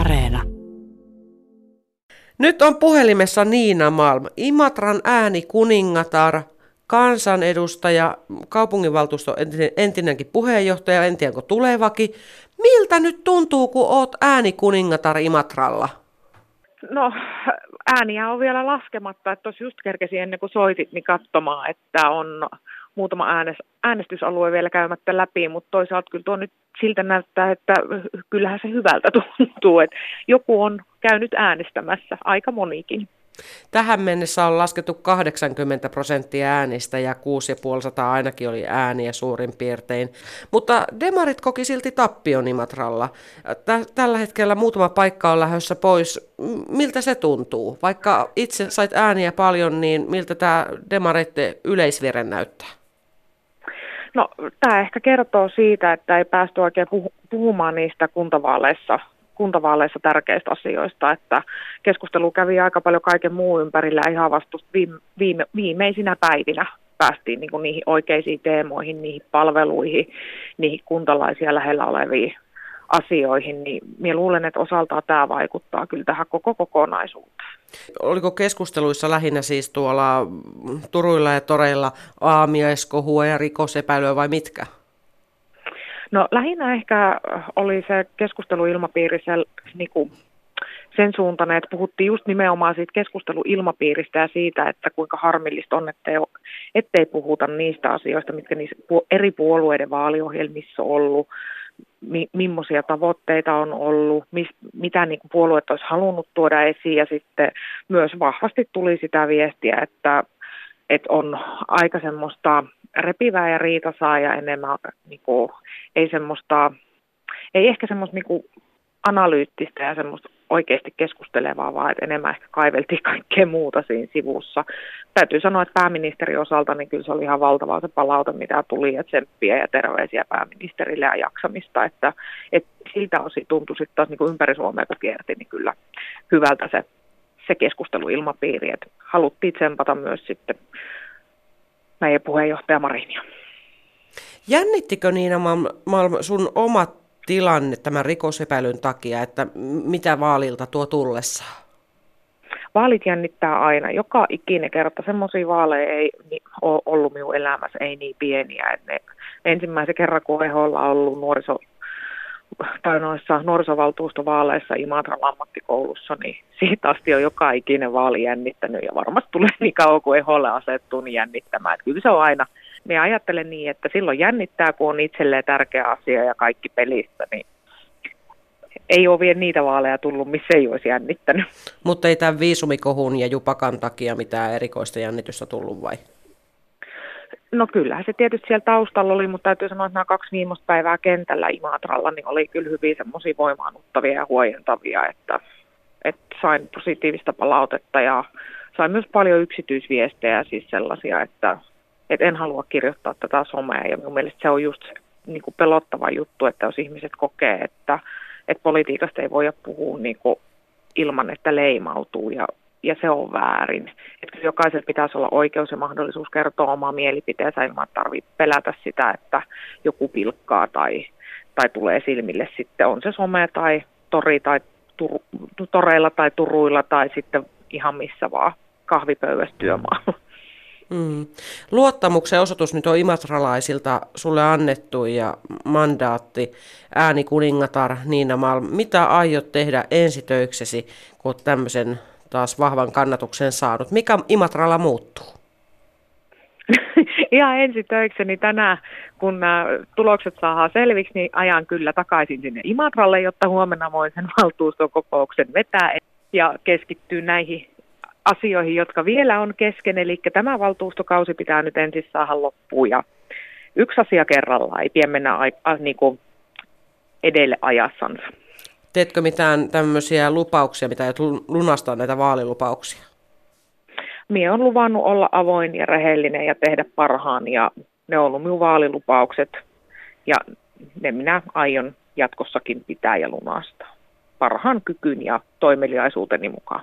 Areena. Nyt on puhelimessa Niina Malm, Imatran ääni kuningatar, kansanedustaja, kaupunginvaltuusto entinenkin puheenjohtaja, en tiedä tulevakin. Miltä nyt tuntuu, kun oot ääni kuningatar Imatralla? No ääniä on vielä laskematta, että tuossa just kerkesin ennen kuin soitit, niin katsomaan, että on muutama äänes, äänestysalue vielä käymättä läpi, mutta toisaalta kyllä tuo nyt siltä näyttää, että kyllähän se hyvältä tuntuu, että joku on käynyt äänestämässä, aika monikin. Tähän mennessä on laskettu 80 prosenttia äänistä ja 6500 ainakin oli ääniä suurin piirtein. Mutta demarit koki silti tappion Imatralla. Tällä hetkellä muutama paikka on lähdössä pois. Miltä se tuntuu? Vaikka itse sait ääniä paljon, niin miltä tämä demareiden yleisvire näyttää? No, tämä ehkä kertoo siitä, että ei päästy oikein puhumaan niistä kuntavaaleissa kuntavaaleissa tärkeistä asioista, että keskustelu kävi aika paljon kaiken muun ympärillä ihan vasta viime, viime, viimeisinä päivinä päästiin niin niihin oikeisiin teemoihin, niihin palveluihin, niihin kuntalaisia lähellä oleviin asioihin, niin minä luulen, että osaltaan tämä vaikuttaa kyllä tähän koko kokonaisuuteen. Oliko keskusteluissa lähinnä siis tuolla Turuilla ja Toreilla aamiaiskohua ja rikosepäilyä vai mitkä? No lähinnä ehkä oli se keskusteluilmapiiri se, niin kuin sen suuntainen, että puhuttiin just nimenomaan siitä keskusteluilmapiiristä ja siitä, että kuinka harmillista on, ettei, ettei puhuta niistä asioista, mitkä niissä eri puolueiden vaaliohjelmissa on ollut, mi, millaisia tavoitteita on ollut, mis, mitä niin kuin puolueet olisi halunnut tuoda esiin. Ja sitten myös vahvasti tuli sitä viestiä, että, että on aika semmoista repivää ja riitasaa ja enemmän niin kuin, ei semmoista, ei ehkä semmoista niin kuin analyyttistä ja semmoista oikeasti keskustelevaa, vaan että enemmän ehkä kaiveltiin kaikkea muuta siinä sivussa. Täytyy sanoa, että pääministerin osalta niin kyllä se oli ihan valtava se palaute, mitä tuli, ja tsemppiä ja terveisiä pääministerille ja jaksamista, että, että siltä osin tuntui sitten taas niin kuin ympäri Suomea, kun kierti, niin kyllä hyvältä se, se keskusteluilmapiiri, että haluttiin tsempata myös sitten meidän puheenjohtaja Marinia. Jännittikö Niina Malm sun oma tilanne tämän rikosepäilyn takia, että mitä vaalilta tuo tullessa? Vaalit jännittää aina. Joka ikinen kerta semmoisia vaaleja ei ole ollut minun elämässä, ei niin pieniä. Ne, ensimmäisen kerran, kun EHOlla on ollut nuoriso, tai noissa nuorisovaltuustovaaleissa Imatran ammattikoulussa, niin siitä asti on joka ikinen vaali jännittänyt ja varmasti tulee niin kauan kuin EHOlle asettuu niin jännittämään. Kyllä se on aina minä ajattelen niin, että silloin jännittää, kun on itselleen tärkeä asia ja kaikki pelissä, niin ei ole vielä niitä vaaleja tullut, missä ei olisi jännittänyt. Mutta ei tämän viisumikohun ja jupakan takia mitään erikoista jännitystä tullut vai? No kyllähän se tietysti siellä taustalla oli, mutta täytyy sanoa, että nämä kaksi viimeistä päivää kentällä Imatralla niin oli kyllä hyvin semmoisia voimaannuttavia ja huojentavia, että, että sain positiivista palautetta ja sain myös paljon yksityisviestejä, siis sellaisia, että että en halua kirjoittaa tätä somea ja minun mielestä se on just niin kuin pelottava juttu, että jos ihmiset kokee, että, että politiikasta ei voida puhua niin kuin ilman, että leimautuu ja, ja se on väärin. Että jokaisella pitäisi olla oikeus ja mahdollisuus kertoa omaa mielipiteensä ilman, että tarvitsee pelätä sitä, että joku pilkkaa tai, tai tulee silmille sitten, on se some tai tori tai tur, toreilla tai turuilla tai sitten ihan missä vaan kahvipöydässä työmaalla. Mm. Luottamuksen osoitus nyt on imatralaisilta sulle annettu ja mandaatti ääni kuningatar Niina Malm. Mitä aiot tehdä ensitöiksesi, kun olet tämmöisen taas vahvan kannatuksen saanut? Mikä Imatralla muuttuu? Ihan ensitöikseni tänään, kun nämä tulokset saadaan selviksi, niin ajan kyllä takaisin sinne Imatralle, jotta huomenna voin sen valtuuston kokouksen vetää ja keskittyy näihin asioihin, jotka vielä on kesken. Eli tämä valtuustokausi pitää nyt ensin saada loppuun ja yksi asia kerrallaan, ei pidä mennä a, a, niin kuin edelle ajassansa. Teetkö mitään tämmöisiä lupauksia, mitä et lunastaa näitä vaalilupauksia? Minä olen luvannut olla avoin ja rehellinen ja tehdä parhaan ja ne on ollut minun vaalilupaukset ja ne minä aion jatkossakin pitää ja lunastaa parhaan kykyn ja toimeliaisuuteni mukaan.